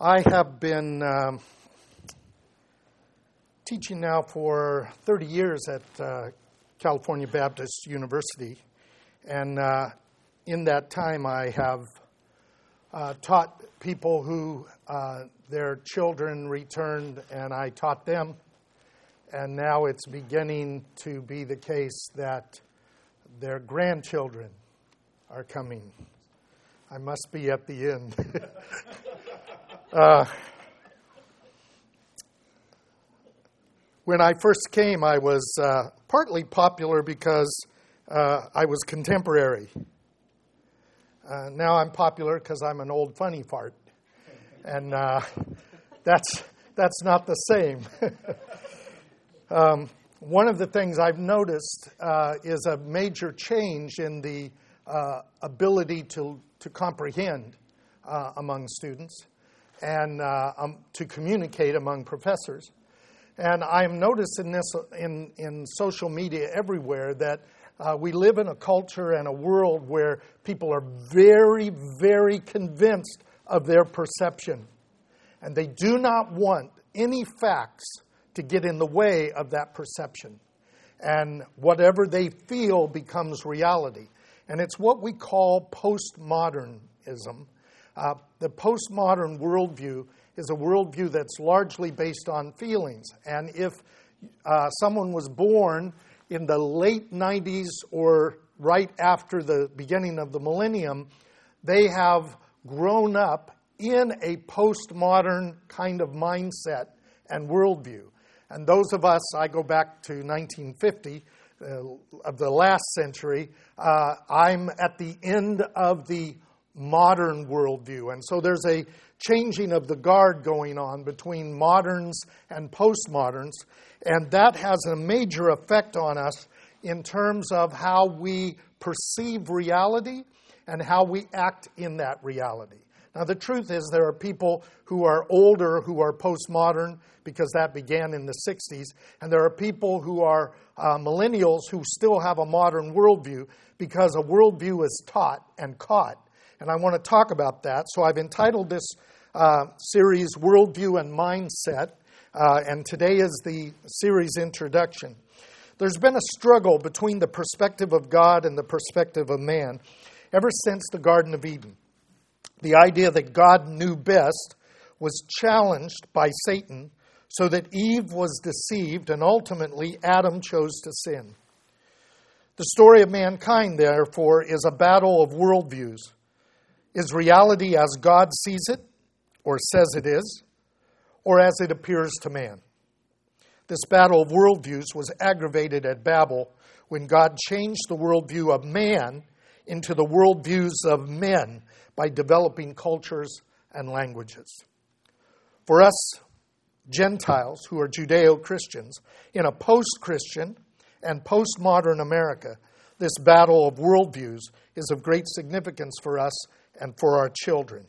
I have been um, teaching now for 30 years at uh, California Baptist University, and uh, in that time I have uh, taught people who uh, their children returned, and I taught them, and now it's beginning to be the case that their grandchildren are coming. I must be at the end. Uh, when I first came, I was uh, partly popular because uh, I was contemporary. Uh, now I'm popular because I'm an old funny fart. And uh, that's, that's not the same. um, one of the things I've noticed uh, is a major change in the ability to, to comprehend among students and uh, um, to communicate among professors. And I'm noticing this in, in social media everywhere that uh, we live in a culture and a world where people are very, very convinced of their perception. And they do not want any facts to get in the way of that perception. And whatever they feel becomes reality. And it's what we call postmodernism. Uh, the postmodern worldview is a worldview that's largely based on feelings. And if uh, someone was born in the late 90s or right after the beginning of the millennium, they have grown up in a postmodern kind of mindset and worldview. And those of us, I go back to 1950, uh, of the last century, uh, I'm at the end of the modern worldview. And so there's a changing of the guard going on between moderns and postmoderns, and that has a major effect on us in terms of how we perceive reality and how we act in that reality. Now, the truth is, there are people who are older who are postmodern because that began in the 60s, and there are people who are uh, millennials who still have a modern worldview because a worldview is taught and caught and I want to talk about that. So I've entitled this uh, series Worldview and Mindset, uh, and today is the series introduction. There's been a struggle between the perspective of God and the perspective of man ever since the Garden of Eden. The idea that God knew best was challenged by Satan so that Eve was deceived and ultimately Adam chose to sin. The story of mankind, therefore, is a battle of worldviews. Is reality as God sees it, or says it is, or as it appears to man? This battle of worldviews was aggravated at Babel when God changed the worldview of man into the worldviews of men by developing cultures and languages. For us, Gentiles who are Judeo Christians, in a post Christian and postmodern America, this battle of worldviews is of great significance for us and for our children.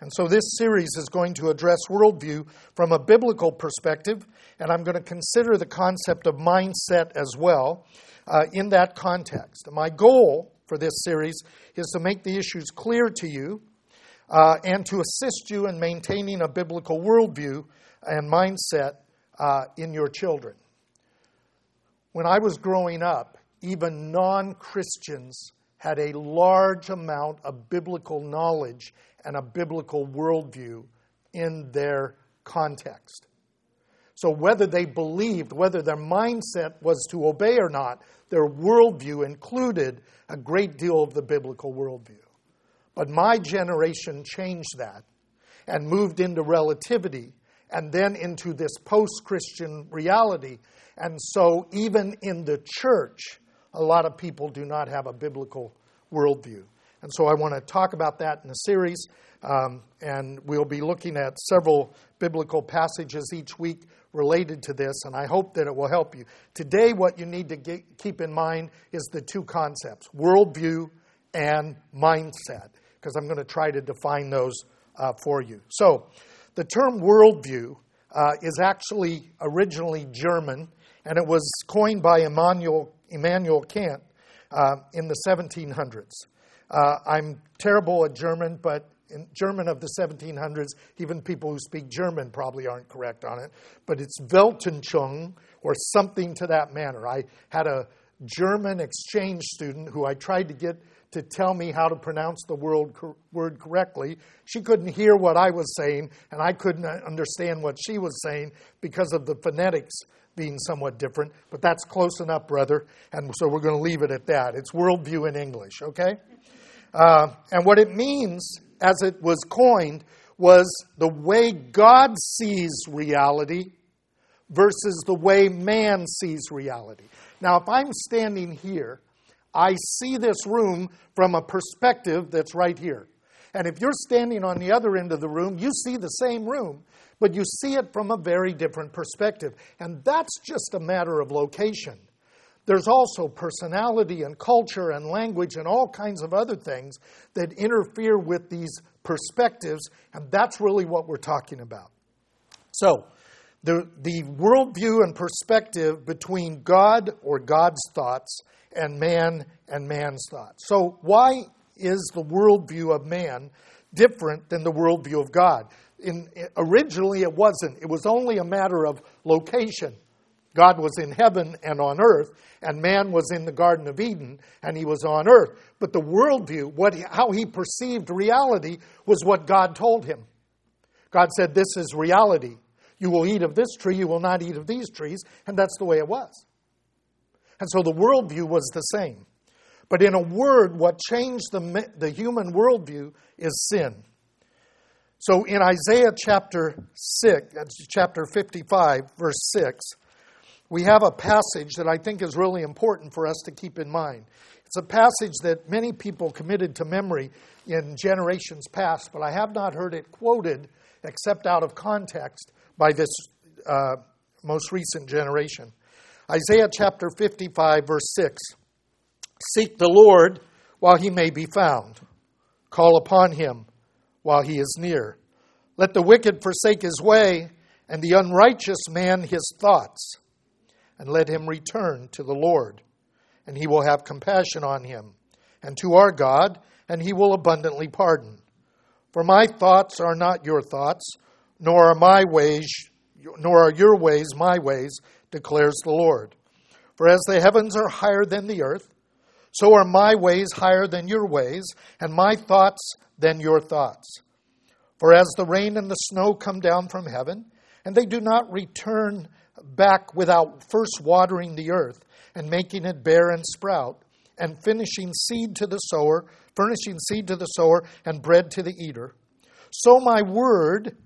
And so this series is going to address worldview from a biblical perspective, and I'm going to consider the concept of mindset as well uh, in that context. My goal for this series is to make the issues clear to you uh, and to assist you in maintaining a biblical worldview and mindset uh, in your children. When I was growing up, even non Christians had a large amount of biblical knowledge and a biblical worldview in their context. So, whether they believed, whether their mindset was to obey or not, their worldview included a great deal of the biblical worldview. But my generation changed that and moved into relativity and then into this post Christian reality. And so, even in the church, a lot of people do not have a biblical worldview. And so I want to talk about that in a series, um, and we'll be looking at several biblical passages each week related to this, and I hope that it will help you. Today, what you need to get, keep in mind is the two concepts worldview and mindset, because I'm going to try to define those uh, for you. So, the term worldview uh, is actually originally German, and it was coined by Immanuel, Immanuel Kant uh, in the 1700s. Uh, I'm terrible at German, but in German of the 1700s, even people who speak German probably aren't correct on it. But it's Weltanschauung or something to that manner. I had a German exchange student who I tried to get to tell me how to pronounce the word, word correctly. She couldn't hear what I was saying, and I couldn't understand what she was saying because of the phonetics being somewhat different. But that's close enough, brother, and so we're going to leave it at that. It's worldview in English, okay? Uh, and what it means, as it was coined, was the way God sees reality versus the way man sees reality. Now, if I'm standing here, I see this room from a perspective that's right here. And if you're standing on the other end of the room, you see the same room, but you see it from a very different perspective. And that's just a matter of location. There's also personality and culture and language and all kinds of other things that interfere with these perspectives, and that's really what we're talking about. So, the, the worldview and perspective between God or God's thoughts and man and man's thoughts. So, why is the worldview of man different than the worldview of God? In, originally, it wasn't. It was only a matter of location. God was in heaven and on earth, and man was in the Garden of Eden, and he was on earth. But the worldview, what, how he perceived reality, was what God told him. God said, This is reality. You will eat of this tree, you will not eat of these trees. And that's the way it was. And so the worldview was the same. But in a word, what changed the, the human worldview is sin. So in Isaiah chapter 6, chapter 55, verse 6, we have a passage that I think is really important for us to keep in mind. It's a passage that many people committed to memory in generations past, but I have not heard it quoted except out of context by this uh, most recent generation. Isaiah chapter 55, verse 6 Seek the Lord while he may be found, call upon him while he is near. Let the wicked forsake his way, and the unrighteous man his thoughts, and let him return to the Lord, and he will have compassion on him, and to our God, and he will abundantly pardon. For my thoughts are not your thoughts nor are my ways nor are your ways my ways declares the lord for as the heavens are higher than the earth so are my ways higher than your ways and my thoughts than your thoughts for as the rain and the snow come down from heaven and they do not return back without first watering the earth and making it bear and sprout and finishing seed to the sower furnishing seed to the sower and bread to the eater so my word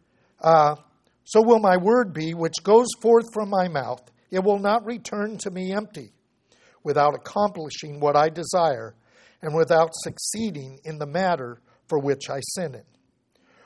uh, so will my word be, which goes forth from my mouth. It will not return to me empty, without accomplishing what I desire, and without succeeding in the matter for which I sent it.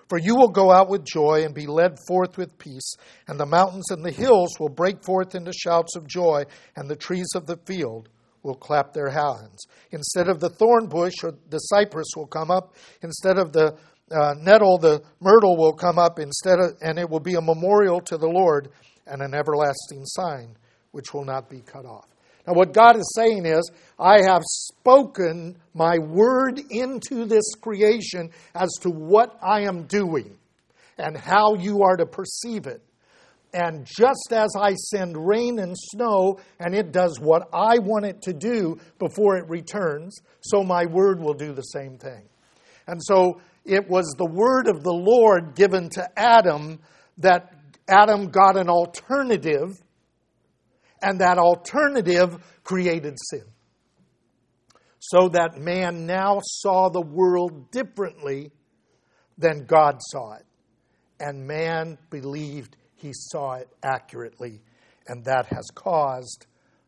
For you will go out with joy and be led forth with peace, and the mountains and the hills will break forth into shouts of joy, and the trees of the field will clap their hands. Instead of the thorn bush the cypress will come up, instead of the uh, nettle, the myrtle will come up instead of, and it will be a memorial to the Lord and an everlasting sign which will not be cut off. Now, what God is saying is, I have spoken my word into this creation as to what I am doing and how you are to perceive it. And just as I send rain and snow, and it does what I want it to do before it returns, so my word will do the same thing. And so it was the word of the Lord given to Adam that Adam got an alternative, and that alternative created sin. So that man now saw the world differently than God saw it. And man believed he saw it accurately, and that has caused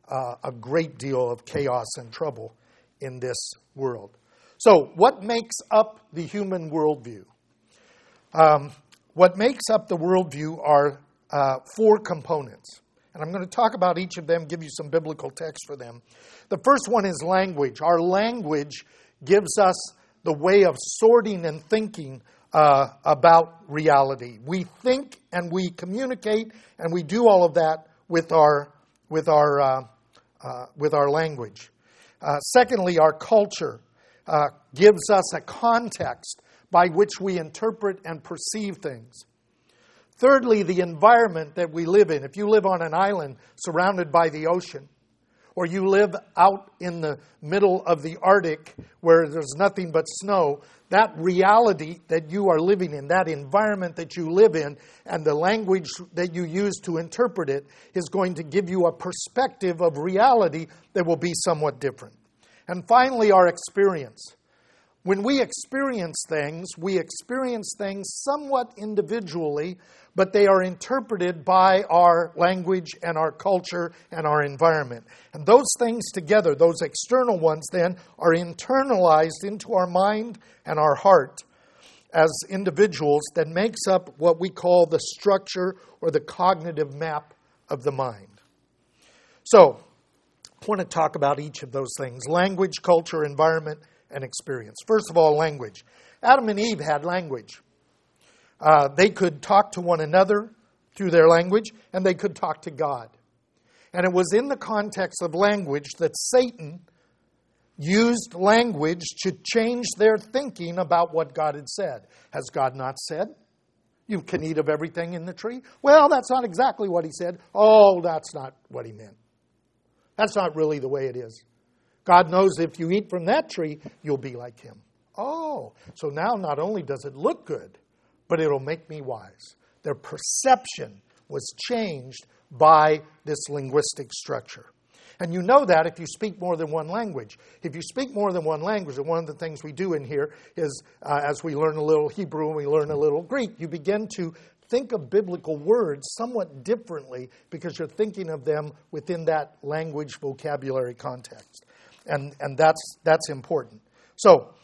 uh, a great deal of chaos and trouble in this world. So, what makes up the human worldview? Um, what makes up the worldview are uh, four components. And I'm going to talk about each of them, give you some biblical text for them. The first one is language. Our language gives us the way of sorting and thinking uh, about reality. We think and we communicate and we do all of that with our, with our, uh, uh with our language. Uh, secondly, our culture. uh, gives us a context by which we interpret and perceive things. Thirdly, the environment that we live in. If you live on an island surrounded by the ocean, or you live out in the middle of the Arctic where there's nothing but snow, that reality that you are living in, that environment that you live in, and the language that you use to interpret it is going to give you a perspective of reality that will be somewhat different. And finally, our experience. When we experience things, we experience things somewhat individually, but they are interpreted by our language and our culture and our environment. And those things together, those external ones, then, are internalized into our mind and our heart as individuals that makes up what we call the structure or the cognitive map of the mind. So, I want to talk about each of those things language, culture, environment, and experience. First of all, language. Adam and Eve had language. Uh, they could talk to one another through their language, and they could talk to God. And it was in the context of language that Satan used language to change their thinking about what God had said. Has God not said? You can eat of everything in the tree? Well, that's not exactly what he said. Oh, that's not what he meant. That's not really the way it is. God knows if you eat from that tree, you'll be like him. Oh, so now not only does it look good, but it'll make me wise. Their perception was changed by this linguistic structure. And you know that if you speak more than one language. If you speak more than one language, and one of the things we do in here is uh, as we learn a little Hebrew and we learn a little Greek, you begin to think of biblical words somewhat differently because you're thinking of them within that language vocabulary context and, and that's, that's important. So,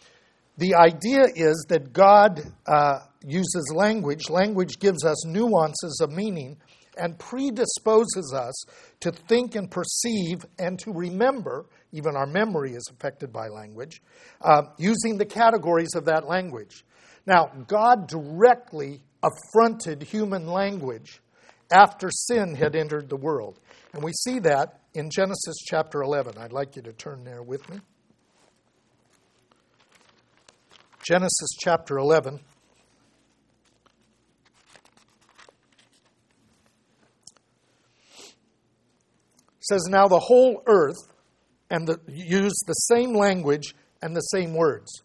the idea is that God uh, uses language. Language gives us nuances of meaning and predisposes us to think and perceive and to remember. Even our memory is affected by language, uh, using the categories of that language. Now, God directly affronted human language after sin had entered the world. And we see that in Genesis chapter 11. I'd like you to turn there with me. Genesis chapter 11. says, Now the whole earth, and the, use the same language and the same words.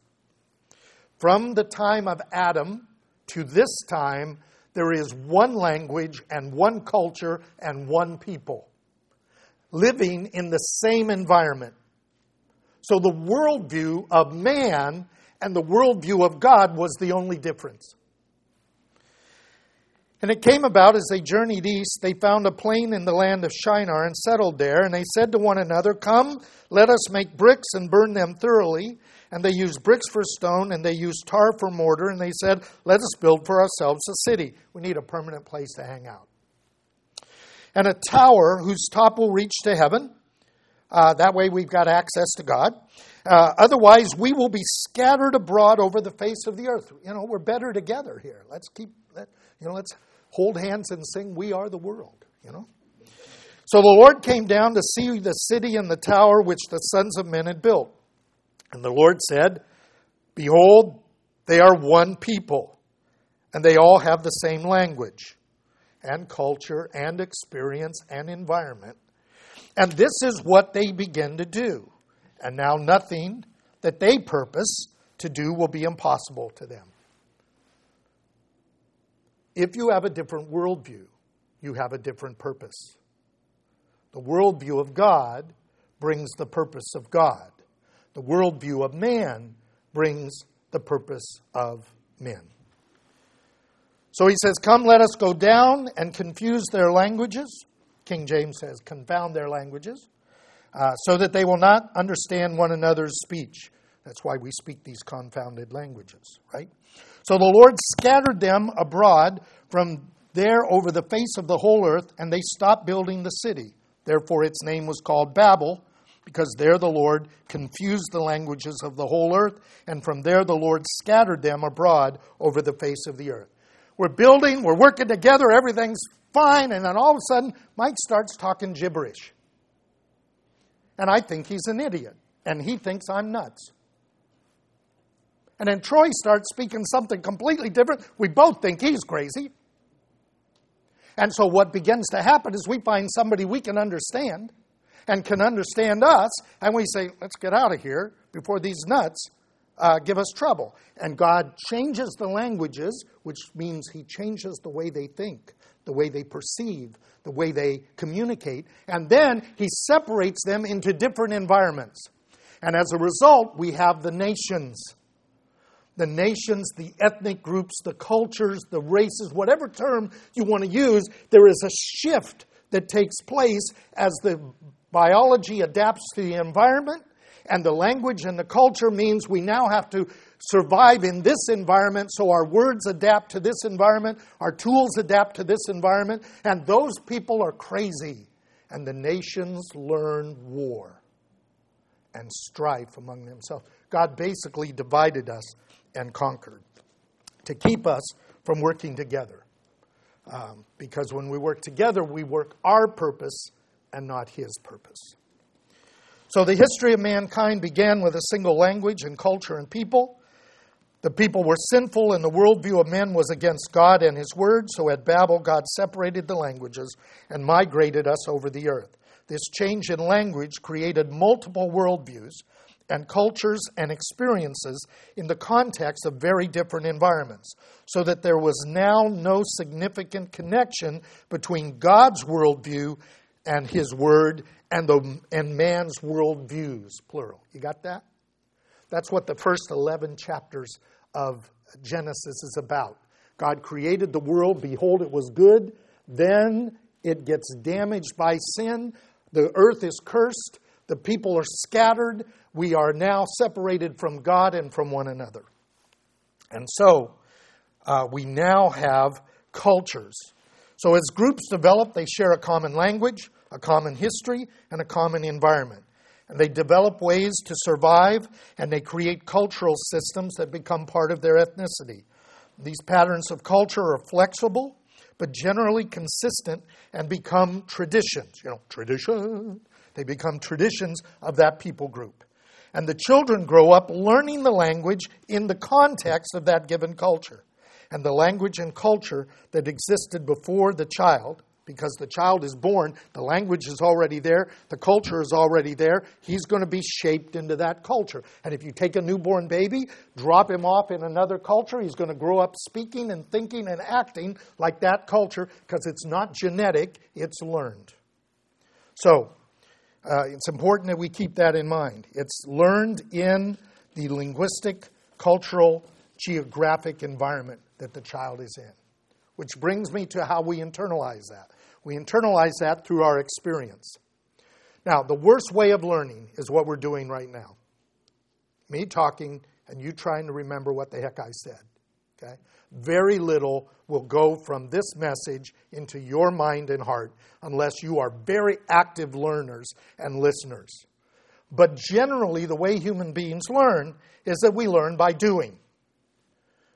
From the time of Adam to this time, there is one language and one culture and one people living in the same environment. So the worldview of man and the worldview of God was the only difference. And it came about as they journeyed east, they found a plain in the land of Shinar and settled there. And they said to one another, Come, let us make bricks and burn them thoroughly. And they used bricks for stone, and they used tar for mortar. And they said, Let us build for ourselves a city. We need a permanent place to hang out and a tower whose top will reach to heaven. Uh, that way we've got access to God. Uh, otherwise, we will be scattered abroad over the face of the earth. You know, we're better together here. Let's keep, let, you know, let's hold hands and sing, We Are the World, you know. So the Lord came down to see the city and the tower which the sons of men had built. And the Lord said, Behold, they are one people, and they all have the same language and culture and experience and environment. And this is what they begin to do. And now nothing that they purpose to do will be impossible to them. If you have a different worldview, you have a different purpose. The worldview of God brings the purpose of God. The worldview of man brings the purpose of men. So he says, Come, let us go down and confuse their languages. King James says, Confound their languages, uh, so that they will not understand one another's speech. That's why we speak these confounded languages, right? So the Lord scattered them abroad from there over the face of the whole earth, and they stopped building the city. Therefore, its name was called Babel, because there the Lord confused the languages of the whole earth, and from there the Lord scattered them abroad over the face of the earth. We're building, we're working together, everything's fine, and then all of a sudden, Mike starts talking gibberish. And I think he's an idiot, and he thinks I'm nuts. And then Troy starts speaking something completely different. We both think he's crazy. And so what begins to happen is we find somebody we can understand and can understand us, and we say, let's get out of here before these nuts uh, give us trouble. And God changes the languages, which means He changes the way they think, the way they perceive, the way they communicate, and then He separates them into different environments. And as a result, we have the nations. The nations, the ethnic groups, the cultures, the races, whatever term you want to use, there is a shift that takes place as the biology adapts to the environment and the language and the culture means we now have to survive in this environment, so our words adapt to this environment, our tools adapt to this environment, and those people are crazy. And the nations learn war and strife among themselves. God basically divided us and conquered to keep us from working together. Um, because when we work together, we work our purpose and not His purpose. So the history of mankind began with a single language and culture and people. The people were sinful, and the worldview of men was against God and His Word. So at Babel, God separated the languages and migrated us over the earth. This change in language created multiple worldviews and cultures and experiences in the context of very different environments, so that there was now no significant connection between God's worldview and His Word and, the, and man's worldviews, plural. You got that? That's what the first 11 chapters of Genesis is about. God created the world, behold, it was good. Then it gets damaged by sin. The earth is cursed. The people are scattered. We are now separated from God and from one another. And so uh, we now have cultures. So as groups develop, they share a common language, a common history, and a common environment. And they develop ways to survive, and they create cultural systems that become part of their ethnicity. These patterns of culture are flexible, but generally consistent and become traditions. You know, tradition. They become traditions of that people group. And the children grow up learning the language in the context of that given culture. And the language and culture that existed before the child because the child is born, the language is already there, the culture is already there. He's going to be shaped into that culture. And if you take a newborn baby, drop him off in another culture, he's going to grow up speaking and thinking and acting like that culture because it's not genetic, it's learned. So, uh, it's important that we keep that in mind. It's learned in the linguistic, cultural, geographic environment that the child is in. Which brings me to how we internalize that. We internalize that through our experience. Now, the worst way of learning is what we're doing right now me talking and you trying to remember what the heck I said. Okay? Very little will go from this message into your mind and heart unless you are very active learners and listeners. But generally, the way human beings learn is that we learn by doing.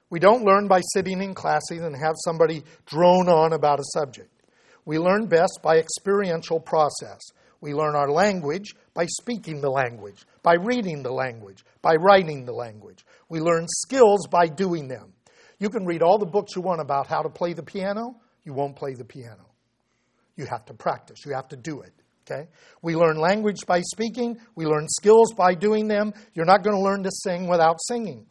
We don't learn by sitting in classes and have somebody drone on about a subject. We learn best by experiential process. We learn our language by speaking the language, by reading the language, by writing the language. We learn skills by doing them. You can read all the books you want about how to play the piano, you won't play the piano. You have to practice, you have to do it. Okay? We learn language by speaking, we learn skills by doing them. You're not going to learn to sing without singing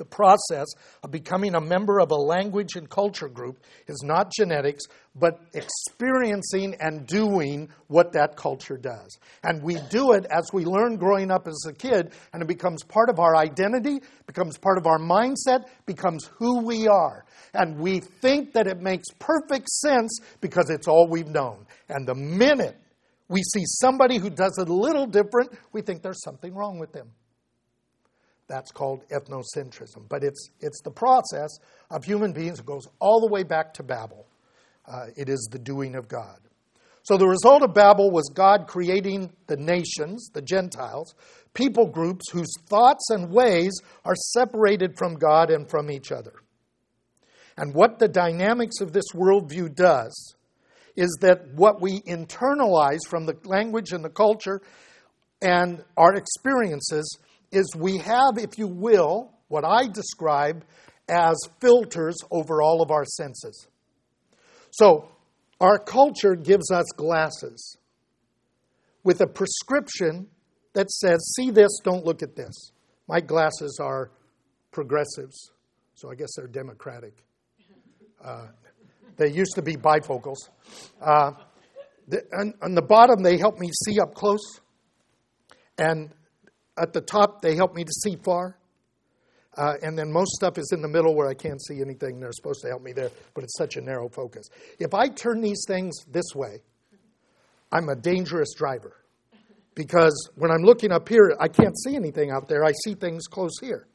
the process of becoming a member of a language and culture group is not genetics, but experiencing and doing what that culture does. And we do it as we learn growing up as a kid, and it becomes part of our identity, becomes part of our mindset, becomes who we are. And we think that it makes perfect sense because it's all we've known. And the minute we see somebody who does it a little different, we think there's something wrong with them. That's called ethnocentrism. But it's, it's the process of human beings that goes all the way back to Babel. Uh, it is the doing of God. So the result of Babel was God creating the nations, the Gentiles, people groups whose thoughts and ways are separated from God and from each other. And what the dynamics of this worldview does is that what we internalize from the language and the culture and our experiences is we have, if you will, what I describe as filters over all of our senses. So, our culture gives us glasses with a prescription that says, see this, don't look at this. My glasses are progressives, so I guess they're democratic. Uh, they used to be bifocals. Uh, the, on, on the bottom, they help me see up close, and at the top, they help me to see far. Uh, and then most stuff is in the middle where I can't see anything. They're supposed to help me there, but it's such a narrow focus. If I turn these things this way, I'm a dangerous driver because when I'm looking up here, I can't see anything out there. I see things close here.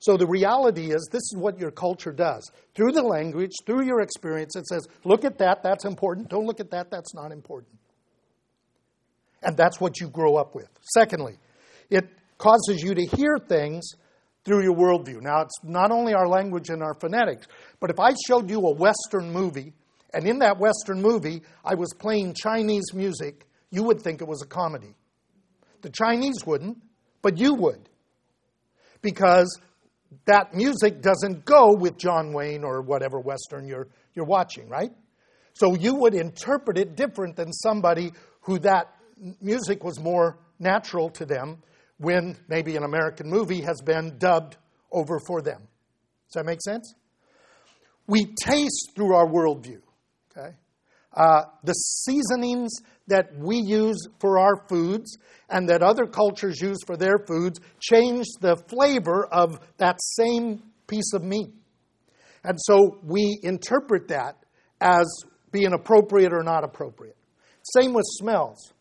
So the reality is, this is what your culture does. Through the language, through your experience, it says, look at that, that's important. Don't look at that, that's not important. And that's what you grow up with. Secondly, it causes you to hear things through your worldview. Now, it's not only our language and our phonetics, but if I showed you a Western movie, and in that Western movie I was playing Chinese music, you would think it was a comedy. The Chinese wouldn't, but you would. Because that music doesn't go with John Wayne or whatever Western you're, you're watching, right? So you would interpret it different than somebody who that music was more natural to them when maybe an American movie has been dubbed over for them. Does that make sense? We taste through our worldview. Okay? Uh, the seasonings that we use for our foods and that other cultures use for their foods change the flavor of that same piece of meat. And so we interpret that as being appropriate or not appropriate. Same with smells.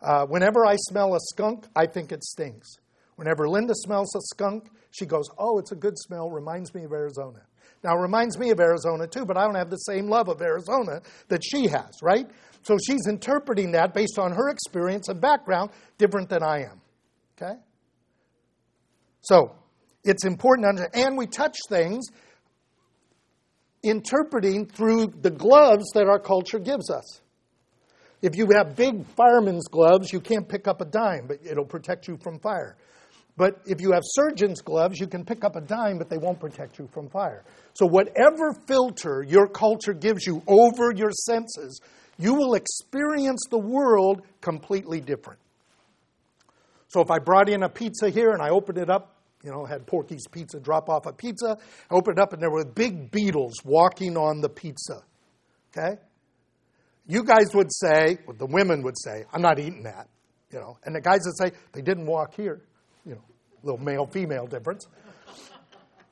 Uh, whenever I smell a skunk, I think it stinks. Whenever Linda smells a skunk, she goes, Oh, it's a good smell, reminds me of Arizona. Now, it reminds me of Arizona too, but I don't have the same love of Arizona that she has, right? So she's interpreting that based on her experience and background different than I am. Okay? So, it's important to. And we touch things interpreting through the gloves that our culture gives us. If you have big fireman's gloves, you can't pick up a dime, but it'll protect you from fire. But if you have surgeon's gloves, you can pick up a dime, but they won't protect you from fire. So, whatever filter your culture gives you over your senses, you will experience the world completely different. So, if I brought in a pizza here and I opened it up, you know, had Porky's Pizza drop off a pizza, I opened it up and there were big beetles walking on the pizza. Okay? You guys would say, the women would say, I'm not eating that. You know, and the guys would say, they didn't walk here. You know, little male female difference.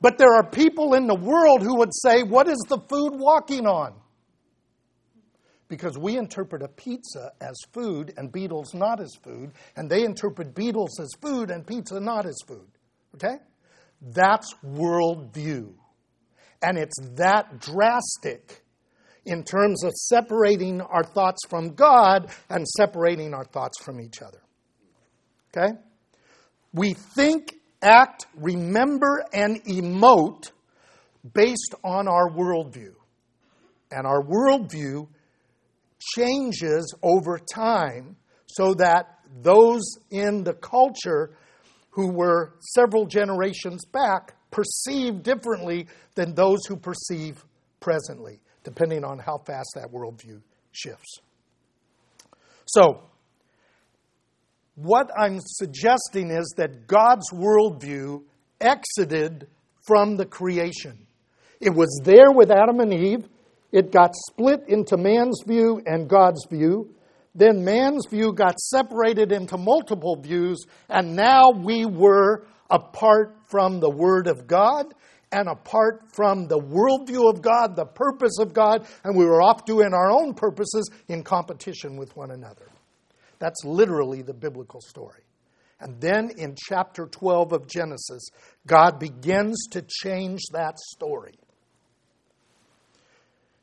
But there are people in the world who would say, What is the food walking on? Because we interpret a pizza as food and beetles not as food, and they interpret beetles as food and pizza not as food. Okay? That's worldview. And it's that drastic in terms of separating our thoughts from God and separating our thoughts from each other. Okay? We think, act, remember, and emote based on our worldview. And our worldview changes over time so that those in the culture who were several generations back perceive differently than those who perceive presently depending on how fast that worldview shifts. So, what I'm suggesting is that God's worldview exited from the creation. It was there with Adam and Eve. It got split into man's view and God's view. Then man's view got separated into multiple views, and now we were apart from the Word of God and apart from the worldview of God, the purpose of God, and we were off doing our own purposes in competition with one another. That's literally the biblical story. And then in chapter 12 of Genesis, God begins to change that story.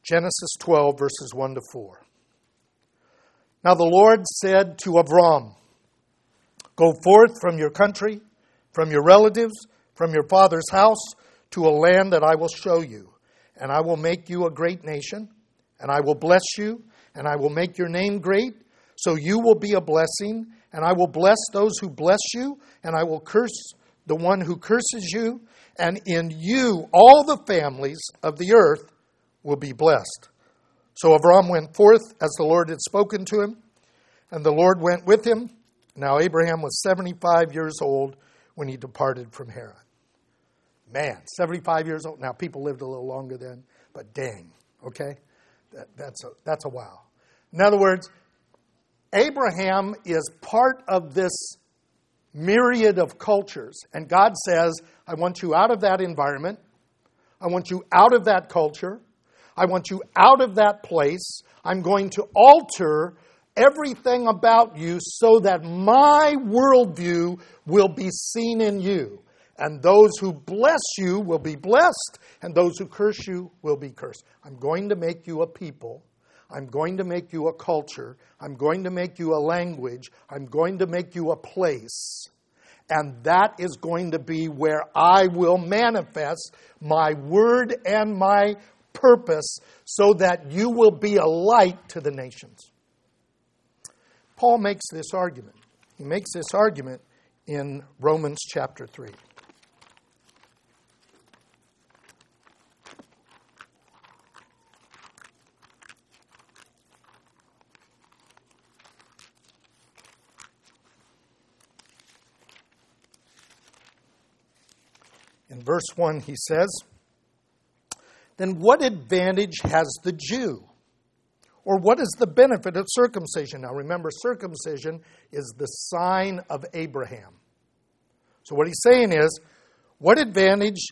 Genesis 12, verses 1 to 4. Now the Lord said to Abram, Go forth from your country, from your relatives, from your father's house to a land that I will show you. And I will make you a great nation, and I will bless you, and I will make your name great, so you will be a blessing, and I will bless those who bless you, and I will curse the one who curses you, and in you all the families of the earth will be blessed. So Abram went forth as the Lord had spoken to him, and the Lord went with him. Now Abraham was 75 years old when he departed from Haran. Man, 75 years old. Now people lived a little longer then, but dang, okay? That, that's, a, that's a wow. In other words, Abraham is part of this myriad of cultures. And God says, I want you out of that environment. I want you out of that culture. I want you out of that place. I'm going to alter everything about you so that my worldview will be seen in you. And those who bless you will be blessed, and those who curse you will be cursed. I'm going to make you a people. I'm going to make you a culture. I'm going to make you a language. I'm going to make you a place. And that is going to be where I will manifest my word and my purpose so that you will be a light to the nations. Paul makes this argument. He makes this argument in Romans chapter 3. In verse 1, he says, Then what advantage has the Jew? Or what is the benefit of circumcision? Now remember, circumcision is the sign of Abraham. So what he's saying is, what advantage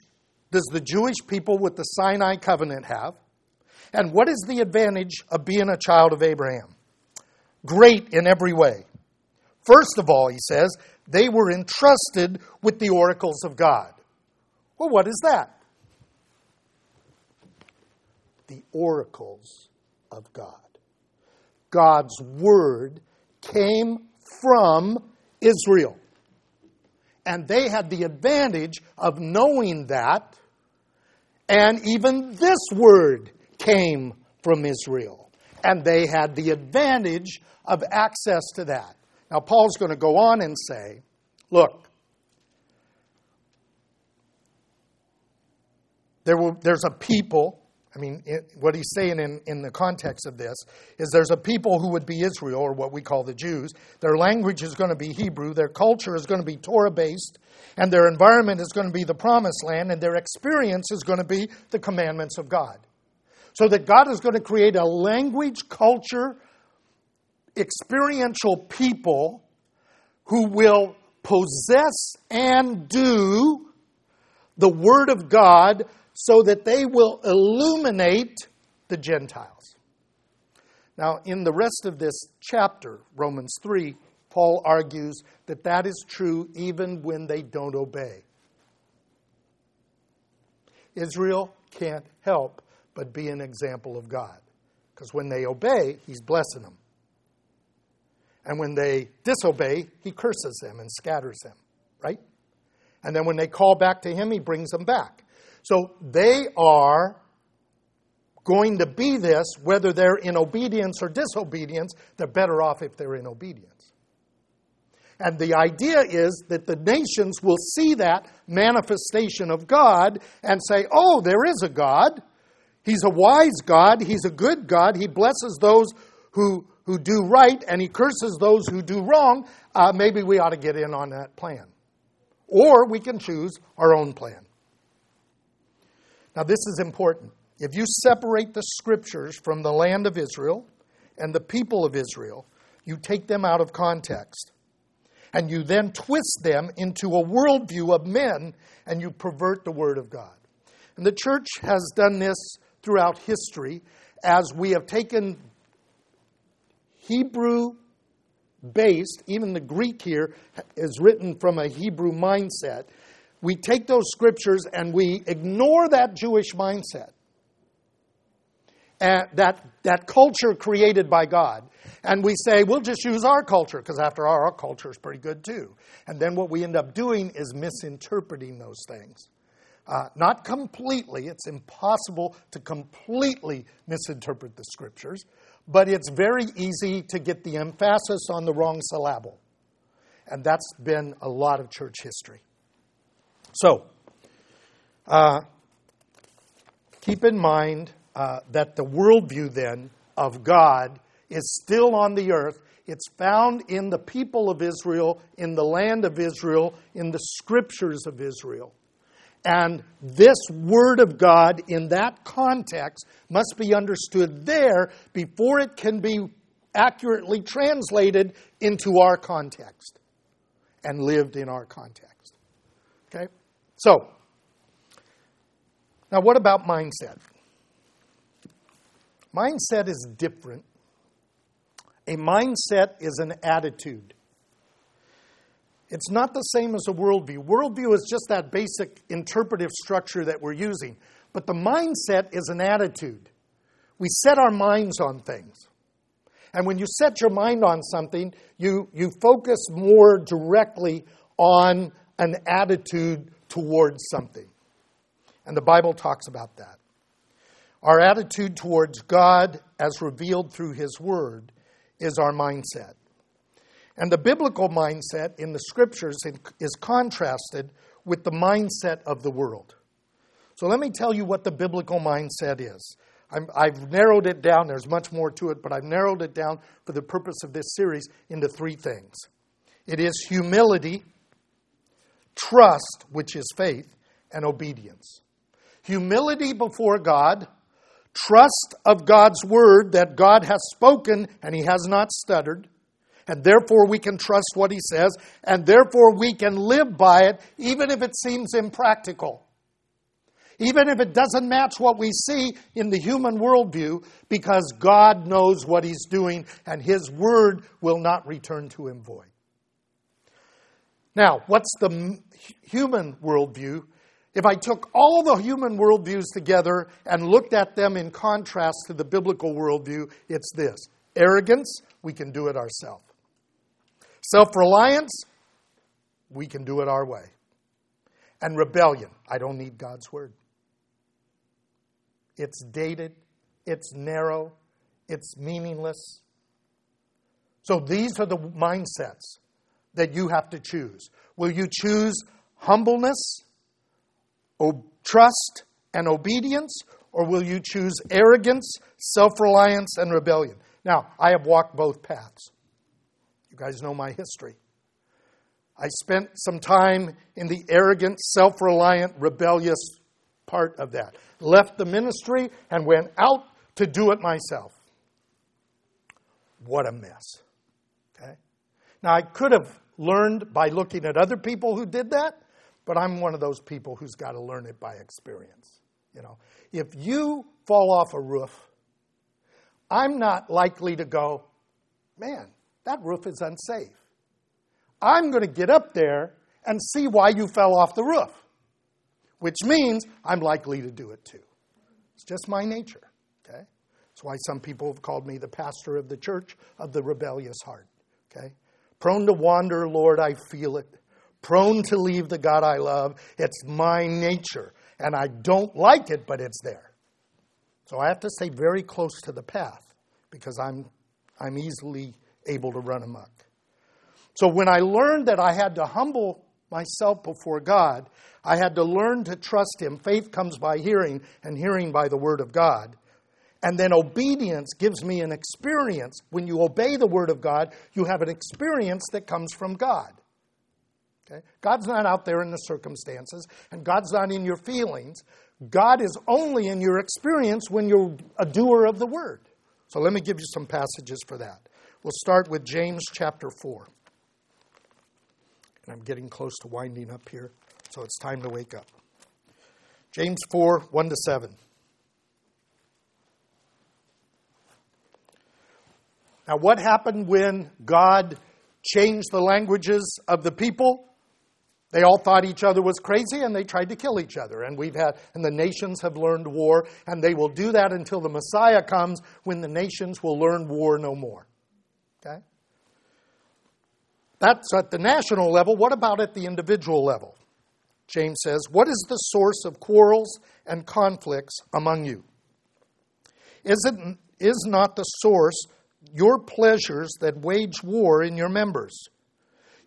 does the Jewish people with the Sinai covenant have? And what is the advantage of being a child of Abraham? Great in every way. First of all, he says, they were entrusted with the oracles of God. Well, what is that? The oracles of God. God's word came from Israel. And they had the advantage of knowing that. And even this word came from Israel. And they had the advantage of access to that. Now, Paul's going to go on and say, look, There will, there's a people, I mean, it, what he's saying in, in the context of this is there's a people who would be Israel, or what we call the Jews. Their language is going to be Hebrew, their culture is going to be Torah based, and their environment is going to be the promised land, and their experience is going to be the commandments of God. So that God is going to create a language, culture, experiential people who will possess and do the Word of God so that they will illuminate the Gentiles. Now, in the rest of this chapter, Romans 3, Paul argues that that is true even when they don't obey. Israel can't help but be an example of God. Because when they obey, he's blessing them. And when they disobey, he curses them and scatters them, right? And then when they call back to him, he brings them back. So they are going to be this, whether they're in obedience or disobedience, they're better off if they're in obedience. And the idea is that the nations will see that manifestation of God and say, oh, there is a God. He's a wise God. He's a good God. He blesses those who, who do right and he curses those who do wrong. Uh, maybe we ought to get in on that plan. Or we can choose our own plan. Now, this is important. If you separate the scriptures from the land of Israel and the people of Israel, you take them out of context. And you then twist them into a worldview of men and you pervert the Word of God. And the church has done this throughout history as we have taken Hebrew based, even the Greek here is written from a Hebrew mindset we take those scriptures and we ignore that Jewish mindset, and that, that culture created by God. And we say, we'll just use our culture, because after all, our culture is pretty good too. And then what we end up doing is misinterpreting those things. Uh, not completely, it's impossible to completely misinterpret the scriptures, but it's very easy to get the emphasis on the wrong syllable. And that's been a lot of church history. So, uh, keep in mind uh, that the worldview then of God is still on the earth. It's found in the people of Israel, in the land of Israel, in the scriptures of Israel. And this Word of God in that context must be understood there before it can be accurately translated into our context and lived in our context. Okay? So, now what about mindset? Mindset is different. A mindset is an attitude. It's not the same as a worldview. Worldview is just that basic interpretive structure that we're using. But the mindset is an attitude. We set our minds on things. And when you set your mind on something, you, you focus more directly on an attitude towards something. And the Bible talks about that. Our attitude towards God, as revealed through His Word, is our mindset. And the biblical mindset in the scriptures is contrasted with the mindset of the world. So let me tell you what the biblical mindset is. i have narrowed it down, there's much more to it, but I've narrowed it down for the purpose of this series into three things it is humility, trust, which is faith, and obedience. Humility before God, trust of God's word that God has spoken and he has not stuttered and therefore we can trust what he says, and therefore we can live by it, even if it seems impractical. Even if it doesn't match what we see in the human worldview, because God knows what he's doing, and his word will not return to him void. Now, what's the human worldview? If I took all the human worldviews together and looked at them in contrast to the biblical worldview, it's this arrogance, we can do it ourselves. Self reliance, we can do it our way. And rebellion, I don't need God's word. It's dated, it's narrow, it's meaningless. So these are the mindsets that you have to choose. Will you choose humbleness, trust, and obedience, or will you choose arrogance, self reliance, and rebellion? Now, I have walked both paths. You guys know my history. I spent some time in the arrogant, self reliant, rebellious part of that. Left the ministry and went out to do it myself. What a mess. Now, I could have learned by looking at other people who did that, but I'm one of those people who's got to learn it by experience. You know, if you fall off a roof, I'm not likely to go, man, that roof is unsafe. I'm going to get up there and see why you fell off the roof, which means I'm likely to do it too. It's just my nature, okay? That's why some people have called me the pastor of the church of the rebellious heart, okay? Prone to wander, Lord, I feel it. Prone to leave the God I love. It's my nature, and I don't like it, but it's there. So I have to stay very close to the path because I'm, I'm easily able to run amok. So when I learned that I had to humble myself before God, I had to learn to trust Him. Faith comes by hearing, and hearing by the Word of God. And then obedience gives me an experience. When you obey the Word of God, you have an experience that comes from God. Okay? God's not out there in the circumstances, and God's not in your feelings. God is only in your experience when you're a doer of the Word. So let me give you some passages for that. We'll start with James chapter 4. And I'm getting close to winding up here, so it's time to wake up. James 4 1 to 7. Now, what happened when God changed the languages of the people? They all thought each other was crazy and they tried to kill each other. And we've had, and the nations have learned war, and they will do that until the Messiah comes when the nations will learn war no more. Okay? That's at the national level. What about at the individual level? James says, What is the source of quarrels and conflicts among you? Is, it, is not the source your pleasures that wage war in your members?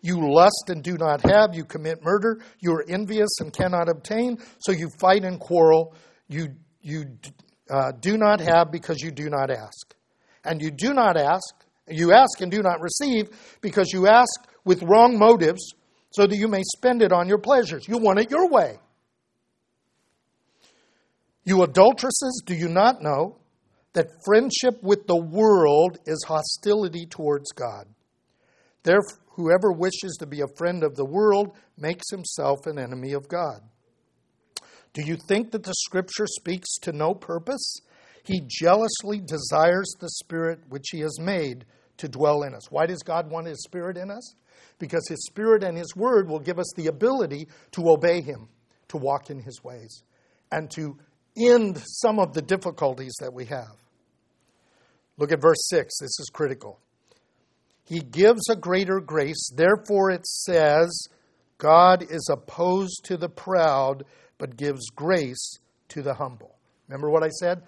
You lust and do not have. You commit murder. You are envious and cannot obtain. So you fight and quarrel. You, you uh, do not have because you do not ask. And you do not ask. You ask and do not receive because you ask with wrong motives so that you may spend it on your pleasures. You want it your way. You adulteresses, do you not know that friendship with the world is hostility towards God? Therefore, whoever wishes to be a friend of the world makes himself an enemy of God. Do you think that the scripture speaks to no purpose? He jealously desires the spirit which he has made to dwell in us. Why does God want his spirit in us? Because his spirit and his word will give us the ability to obey him, to walk in his ways, and to end some of the difficulties that we have. Look at verse 6. This is critical. He gives a greater grace. Therefore, it says, God is opposed to the proud, but gives grace to the humble. Remember what I said?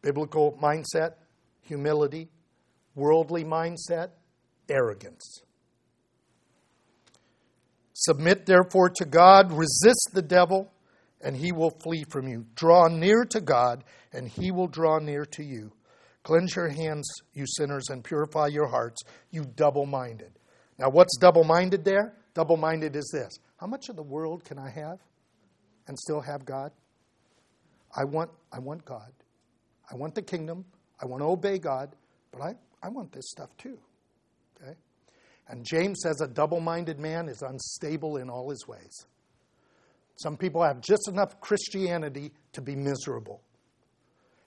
Biblical mindset, humility, worldly mindset, arrogance. Submit therefore to God, resist the devil, and he will flee from you. Draw near to God, and he will draw near to you. Cleanse your hands, you sinners, and purify your hearts, you double minded. Now, what's double minded there? Double minded is this How much of the world can I have and still have God? I want, I want God. I want the kingdom. I want to obey God, but I, I want this stuff too. Okay? And James says a double minded man is unstable in all his ways. Some people have just enough Christianity to be miserable.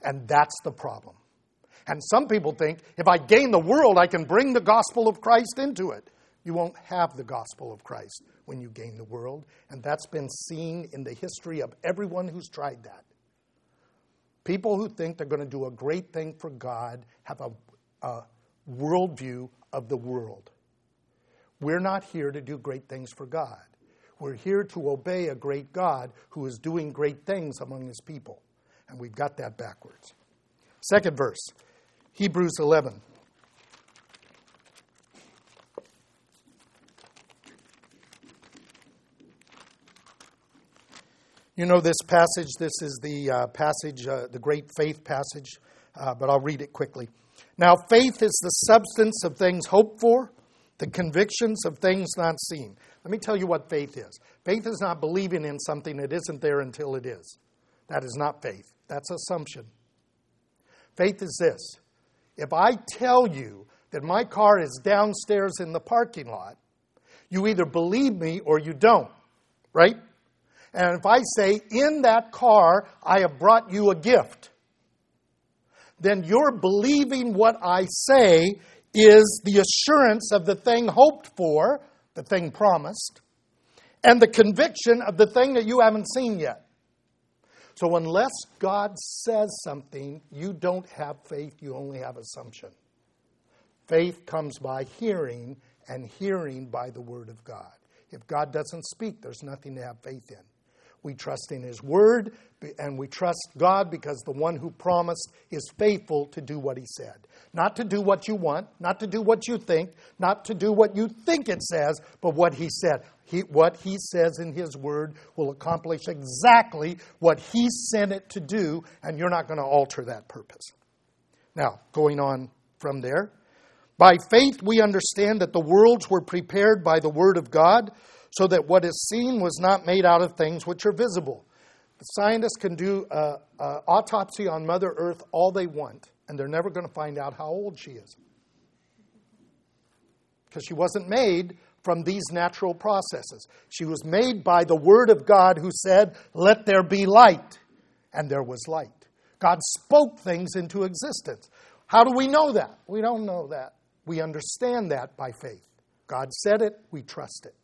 And that's the problem. And some people think if I gain the world, I can bring the gospel of Christ into it. You won't have the gospel of Christ when you gain the world. And that's been seen in the history of everyone who's tried that. People who think they're going to do a great thing for God have a, a worldview of the world. We're not here to do great things for God. We're here to obey a great God who is doing great things among his people. And we've got that backwards. Second verse, Hebrews 11. You know this passage. This is the uh, passage, uh, the great faith passage, uh, but I'll read it quickly. Now, faith is the substance of things hoped for, the convictions of things not seen. Let me tell you what faith is faith is not believing in something that isn't there until it is. That is not faith, that's assumption. Faith is this if I tell you that my car is downstairs in the parking lot, you either believe me or you don't, right? And if I say, in that car, I have brought you a gift, then you're believing what I say is the assurance of the thing hoped for the thing promised, and the conviction of the thing that you haven't seen yet. So, unless God says something, you don't have faith, you only have assumption. Faith comes by hearing, and hearing by the Word of God. If God doesn't speak, there's nothing to have faith in. We trust in His Word, and we trust God because the one who promised is faithful to do what He said. Not to do what you want, not to do what you think, not to do what you think it says, but what He said. He, what He says in His Word will accomplish exactly what He sent it to do, and you're not going to alter that purpose. Now, going on from there. By faith, we understand that the worlds were prepared by the Word of God so that what is seen was not made out of things which are visible. The scientists can do an autopsy on Mother Earth all they want, and they're never going to find out how old she is. Because she wasn't made from these natural processes. She was made by the Word of God who said, Let there be light. And there was light. God spoke things into existence. How do we know that? We don't know that. We understand that by faith. God said it, we trust it.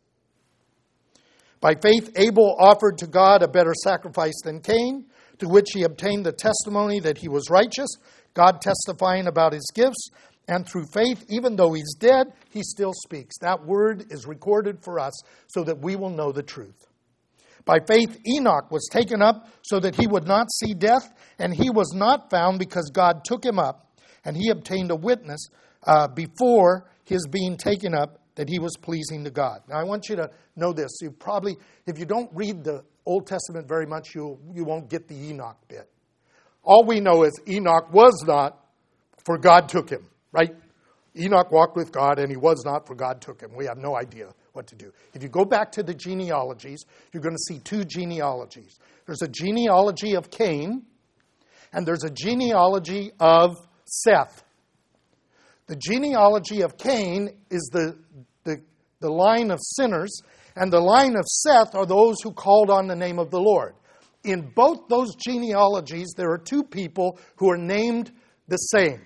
By faith, Abel offered to God a better sacrifice than Cain, to which he obtained the testimony that he was righteous, God testifying about his gifts. And through faith, even though he's dead, he still speaks. That word is recorded for us so that we will know the truth. By faith, Enoch was taken up so that he would not see death, and he was not found because God took him up, and he obtained a witness uh, before his being taken up that he was pleasing to God. Now, I want you to know this. You probably, if you don't read the Old Testament very much, you, you won't get the Enoch bit. All we know is Enoch was not, for God took him, right? Enoch walked with God and he was not, for God took him. We have no idea what to do. If you go back to the genealogies, you're going to see two genealogies. There's a genealogy of Cain, and there's a genealogy of Seth. The genealogy of Cain is the, the, the line of sinners, and the line of Seth are those who called on the name of the Lord. In both those genealogies, there are two people who are named the same.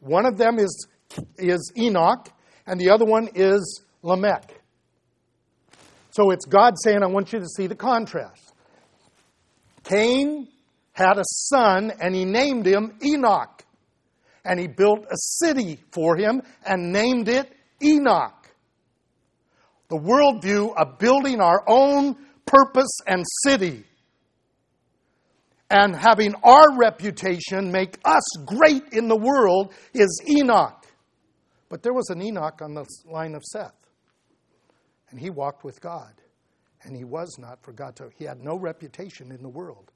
One of them is, is Enoch, and the other one is Lamech. So it's God saying, I want you to see the contrast. Cain had a son, and he named him Enoch. And he built a city for him and named it Enoch. The worldview of building our own purpose and city and having our reputation make us great in the world is Enoch. But there was an Enoch on the line of Seth. And he walked with God. And he was not for God to, he had no reputation in the world.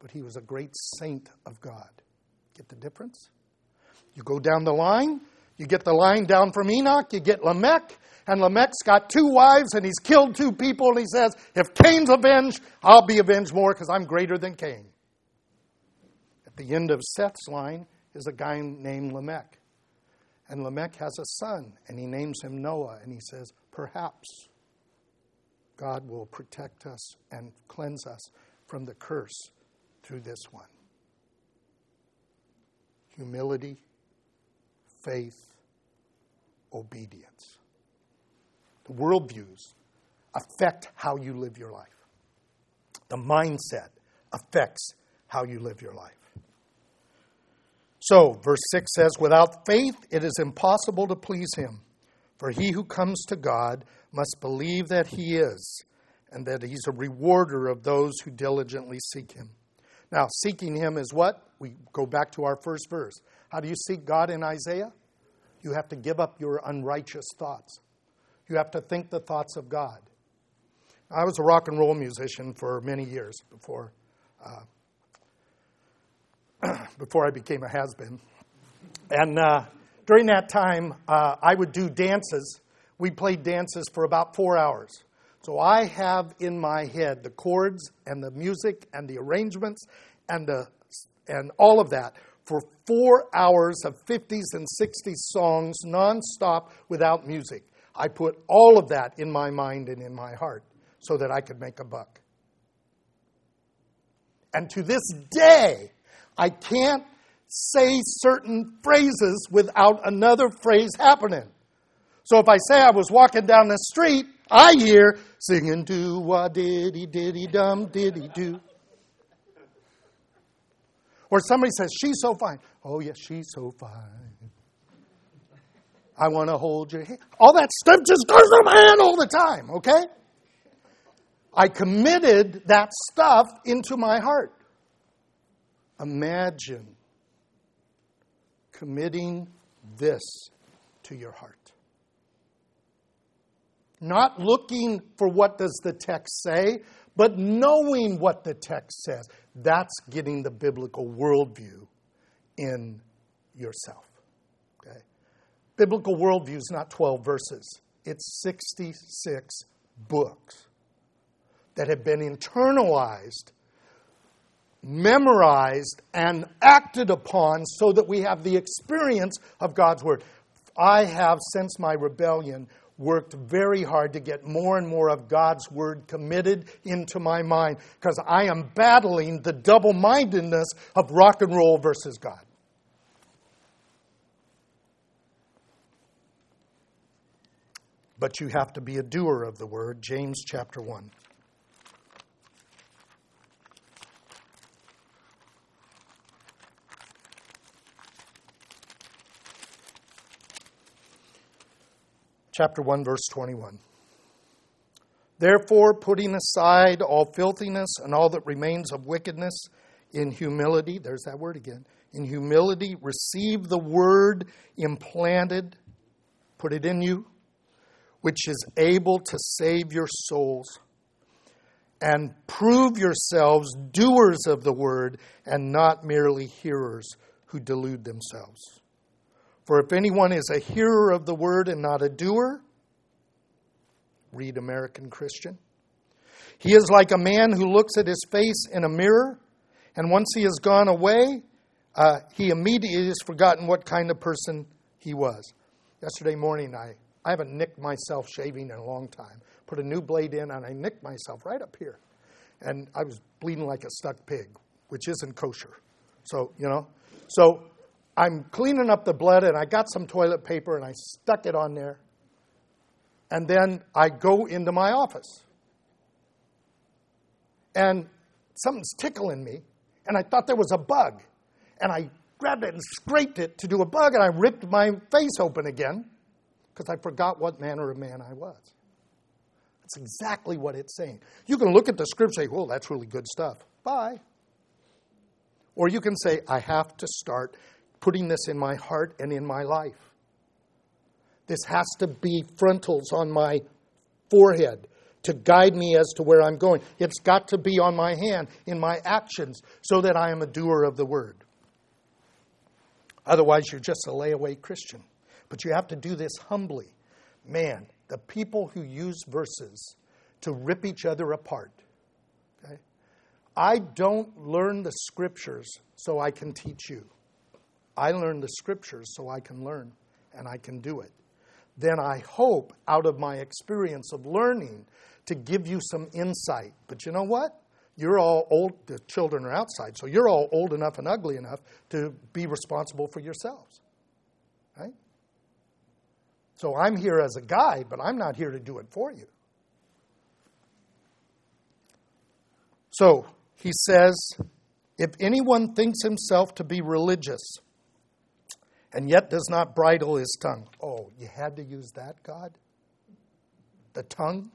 But he was a great saint of God. Get the difference? You go down the line, you get the line down from Enoch, you get Lamech, and Lamech's got two wives and he's killed two people, and he says, If Cain's avenged, I'll be avenged more because I'm greater than Cain. At the end of Seth's line is a guy named Lamech. And Lamech has a son, and he names him Noah, and he says, Perhaps God will protect us and cleanse us from the curse through this one. Humility, faith, obedience. The worldviews affect how you live your life. The mindset affects how you live your life. So, verse 6 says, Without faith it is impossible to please him. For he who comes to God must believe that he is, and that he's a rewarder of those who diligently seek him. Now, seeking him is what? We go back to our first verse. How do you seek God in Isaiah? You have to give up your unrighteous thoughts. You have to think the thoughts of God. I was a rock and roll musician for many years before, uh, before I became a has been. And uh, during that time, uh, I would do dances. We played dances for about four hours. So I have in my head the chords and the music and the arrangements and, the, and all of that for four hours of 50s and 60s songs nonstop without music. I put all of that in my mind and in my heart so that I could make a buck. And to this day, I can't say certain phrases without another phrase happening. So if I say I was walking down the street, I hear singing do wa diddy diddy dum diddy do. Or somebody says, She's so fine. Oh, yes, she's so fine. I want to hold your hand. All that stuff just goes through my hand all the time, okay? I committed that stuff into my heart. Imagine committing this to your heart. Not looking for what does the text say, but knowing what the text says. That's getting the biblical worldview in yourself. Okay? Biblical worldview is not 12 verses, it's 66 books that have been internalized memorized and acted upon so that we have the experience of God's Word. I have, since my rebellion, worked very hard to get more and more of God's Word committed into my mind because I am battling the double mindedness of rock and roll versus God. But you have to be a doer of the Word, James chapter 1. Chapter 1 verse 21. Therefore, putting aside all filthiness and all that remains of wickedness, in humility, there's that word again, in humility, receive the word implanted, put it in you, which is able to save your souls. And prove yourselves doers of the word and not merely hearers who delude themselves. For if anyone is a hearer of the word and not a doer, read American Christian, he is like a man who looks at his face in a mirror, and once he has gone away, uh, he immediately has forgotten what kind of person he was. Yesterday morning, I, I haven't nicked myself shaving in a long time. Put a new blade in, and I nicked myself right up here. And I was bleeding like a stuck pig, which isn't kosher. So, you know. So I'm cleaning up the blood, and I got some toilet paper, and I stuck it on there. And then I go into my office. And something's tickling me, and I thought there was a bug and I grabbed it and scraped it to do a bug, and I ripped my face open again because I forgot what manner of man I was. That's exactly what it's saying. You can look at the scripture and say, well, that's really good stuff. Bye. Or you can say, I have to start putting this in my heart and in my life. This has to be frontals on my forehead to guide me as to where I'm going. It's got to be on my hand, in my actions, so that I am a doer of the word. Otherwise, you're just a layaway Christian. But you have to do this humbly. Man, the people who use verses to rip each other apart. Okay? I don't learn the scriptures so I can teach you. I learn the scriptures so I can learn and I can do it. Then I hope, out of my experience of learning, to give you some insight. But you know what? You're all old, the children are outside, so you're all old enough and ugly enough to be responsible for yourselves. Right? So I'm here as a guide, but I'm not here to do it for you. So he says, if anyone thinks himself to be religious and yet does not bridle his tongue. Oh, you had to use that, God? The tongue?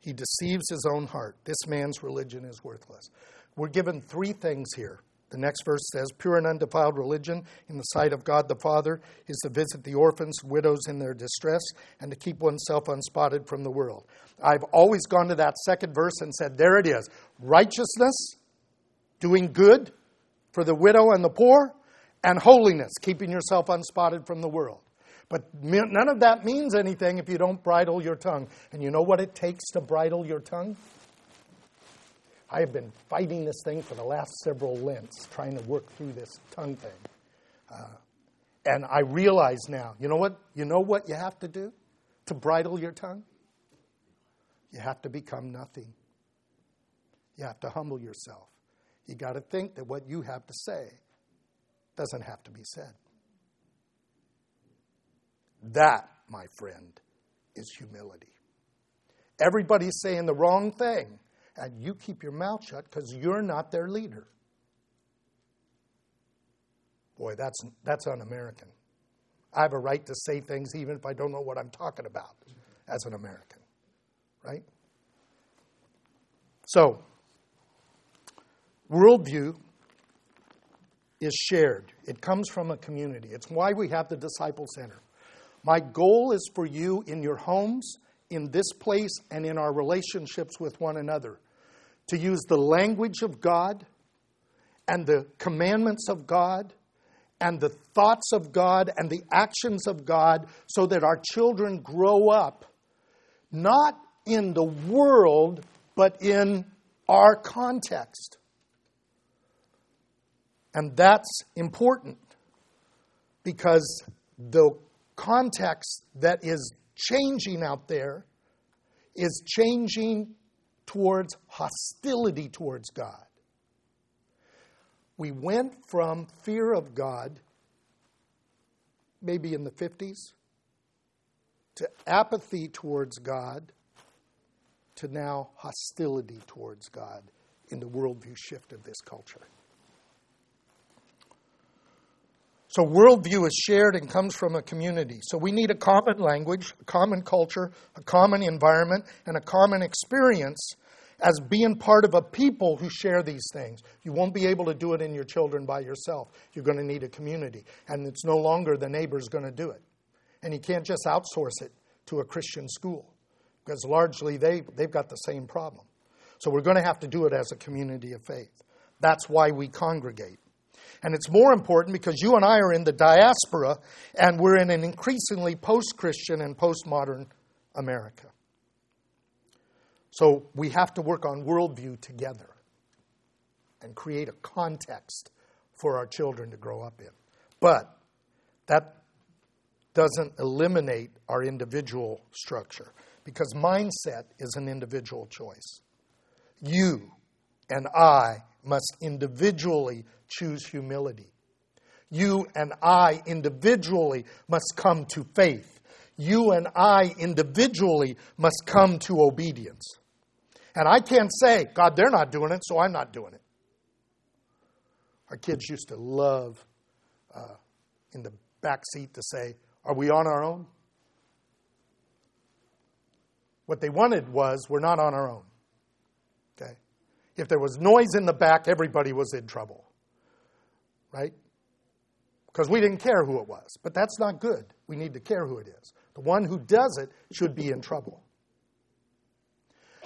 He deceives his own heart. This man's religion is worthless. We're given three things here. The next verse says, Pure and undefiled religion in the sight of God the Father is to visit the orphans, widows in their distress, and to keep oneself unspotted from the world. I've always gone to that second verse and said, There it is. Righteousness, doing good for the widow and the poor, and holiness, keeping yourself unspotted from the world. But none of that means anything if you don't bridle your tongue. And you know what it takes to bridle your tongue? I have been fighting this thing for the last several Lents, trying to work through this tongue thing. Uh, and I realize now, you know what? You know what you have to do to bridle your tongue? You have to become nothing. You have to humble yourself. You got to think that what you have to say doesn't have to be said. That, my friend, is humility. Everybody's saying the wrong thing, and you keep your mouth shut because you're not their leader. Boy, that's, that's un American. I have a right to say things even if I don't know what I'm talking about as an American, right? So, worldview is shared, it comes from a community. It's why we have the Disciple Center. My goal is for you in your homes, in this place, and in our relationships with one another to use the language of God and the commandments of God and the thoughts of God and the actions of God so that our children grow up not in the world, but in our context. And that's important because the context that is changing out there is changing towards hostility towards God. We went from fear of God, maybe in the 50s, to apathy towards God, to now hostility towards God in the worldview shift of this culture. So, worldview is shared and comes from a community. So, we need a common language, a common culture, a common environment, and a common experience as being part of a people who share these things. You won't be able to do it in your children by yourself. You're going to need a community. And it's no longer the neighbor's going to do it. And you can't just outsource it to a Christian school because largely they, they've got the same problem. So we're going to have to do it as a community of faith. That's why we congregate. And it's more important because you and I are in the diaspora and we're in an increasingly post Christian and postmodern America. So we have to work on worldview together and create a context for our children to grow up in. But that doesn't eliminate our individual structure because mindset is an individual choice. You and I must individually choose humility. You and I individually must come to faith. You and I individually must come to obedience. And I can't say, God, they're not doing it, so I'm not doing it. Our kids used to love uh, in the back seat to say, Are we on our own? What they wanted was, We're not on our own. Okay? If there was noise in the back, everybody was in trouble. Right? Because we didn't care who it was. But that's not good. We need to care who it is. The one who does it should be in trouble.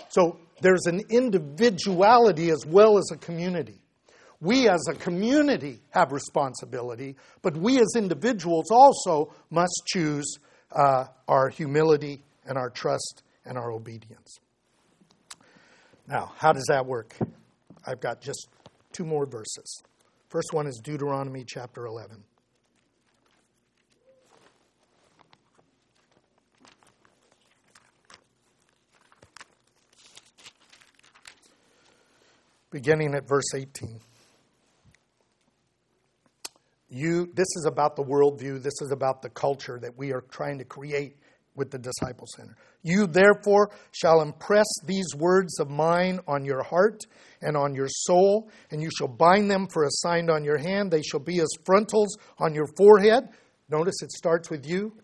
So there's an individuality as well as a community. We as a community have responsibility, but we as individuals also must choose uh, our humility and our trust and our obedience. Now, how does that work? I've got just two more verses. First one is Deuteronomy chapter 11. Beginning at verse 18. You, this is about the worldview, this is about the culture that we are trying to create with the Disciple Center. You therefore shall impress these words of mine on your heart and on your soul, and you shall bind them for a sign on your hand. They shall be as frontals on your forehead. Notice it starts with you.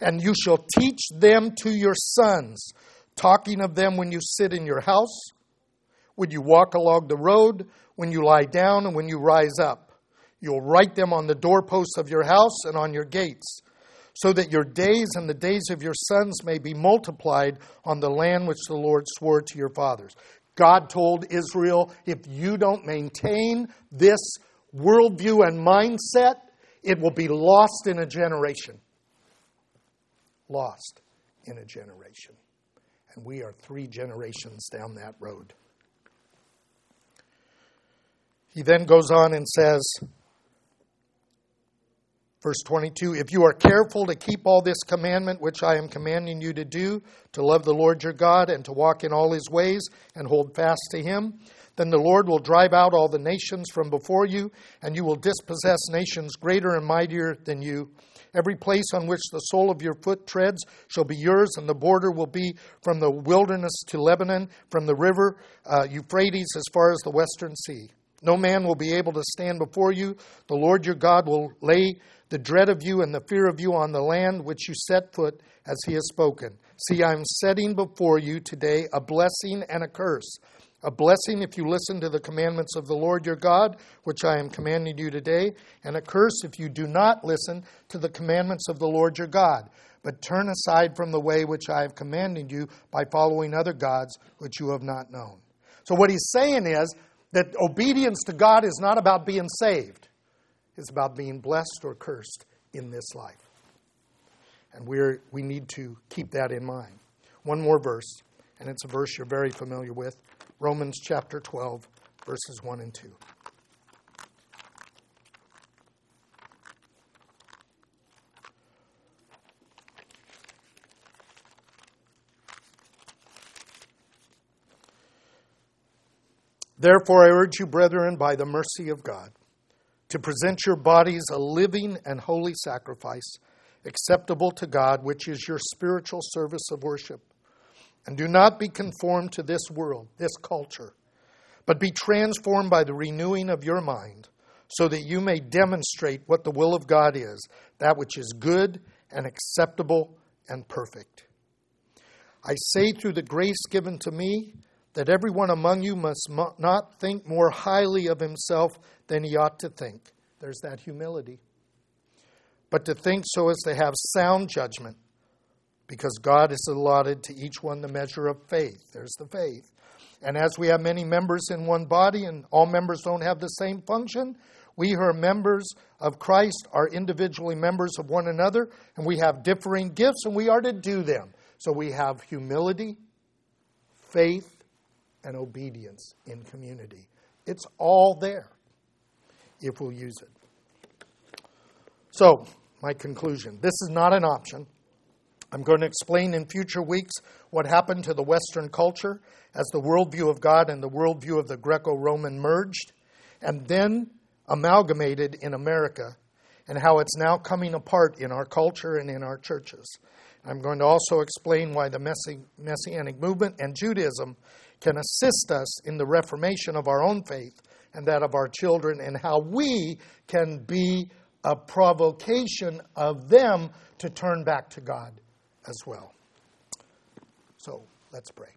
And you shall teach them to your sons, talking of them when you sit in your house, when you walk along the road, when you lie down, and when you rise up. You'll write them on the doorposts of your house and on your gates so that your days and the days of your sons may be multiplied on the land which the Lord swore to your fathers. God told Israel, if you don't maintain this worldview and mindset, it will be lost in a generation. Lost in a generation. And we are three generations down that road. He then goes on and says, Verse 22 If you are careful to keep all this commandment which I am commanding you to do, to love the Lord your God and to walk in all his ways and hold fast to him, then the Lord will drive out all the nations from before you, and you will dispossess nations greater and mightier than you. Every place on which the sole of your foot treads shall be yours, and the border will be from the wilderness to Lebanon, from the river uh, Euphrates as far as the western sea. No man will be able to stand before you. The Lord your God will lay the dread of you and the fear of you on the land which you set foot, as he has spoken. See, I am setting before you today a blessing and a curse. A blessing if you listen to the commandments of the Lord your God, which I am commanding you today, and a curse if you do not listen to the commandments of the Lord your God, but turn aside from the way which I have commanded you by following other gods which you have not known. So, what he's saying is that obedience to God is not about being saved it's about being blessed or cursed in this life. And we're, we need to keep that in mind. One more verse, and it's a verse you're very familiar with Romans chapter 12, verses 1 and 2. Therefore, I urge you, brethren, by the mercy of God to present your bodies a living and holy sacrifice, acceptable to God, which is your spiritual service of worship. And do not be conformed to this world, this culture, but be transformed by the renewing of your mind, so that you may demonstrate what the will of God is, that which is good and acceptable and perfect. I say through the grace given to me that everyone among you must not think more highly of himself than he ought to think. There's that humility. but to think so as to have sound judgment, because God has allotted to each one the measure of faith. There's the faith. And as we have many members in one body, and all members don't have the same function, we who are members of Christ are individually members of one another, and we have differing gifts, and we are to do them. So we have humility, faith, and obedience in community. It's all there if we'll use it. So, my conclusion this is not an option. I'm going to explain in future weeks what happened to the Western culture as the worldview of God and the worldview of the Greco Roman merged and then amalgamated in America, and how it's now coming apart in our culture and in our churches. I'm going to also explain why the Messianic movement and Judaism can assist us in the reformation of our own faith and that of our children, and how we can be a provocation of them to turn back to God as well. So let's pray.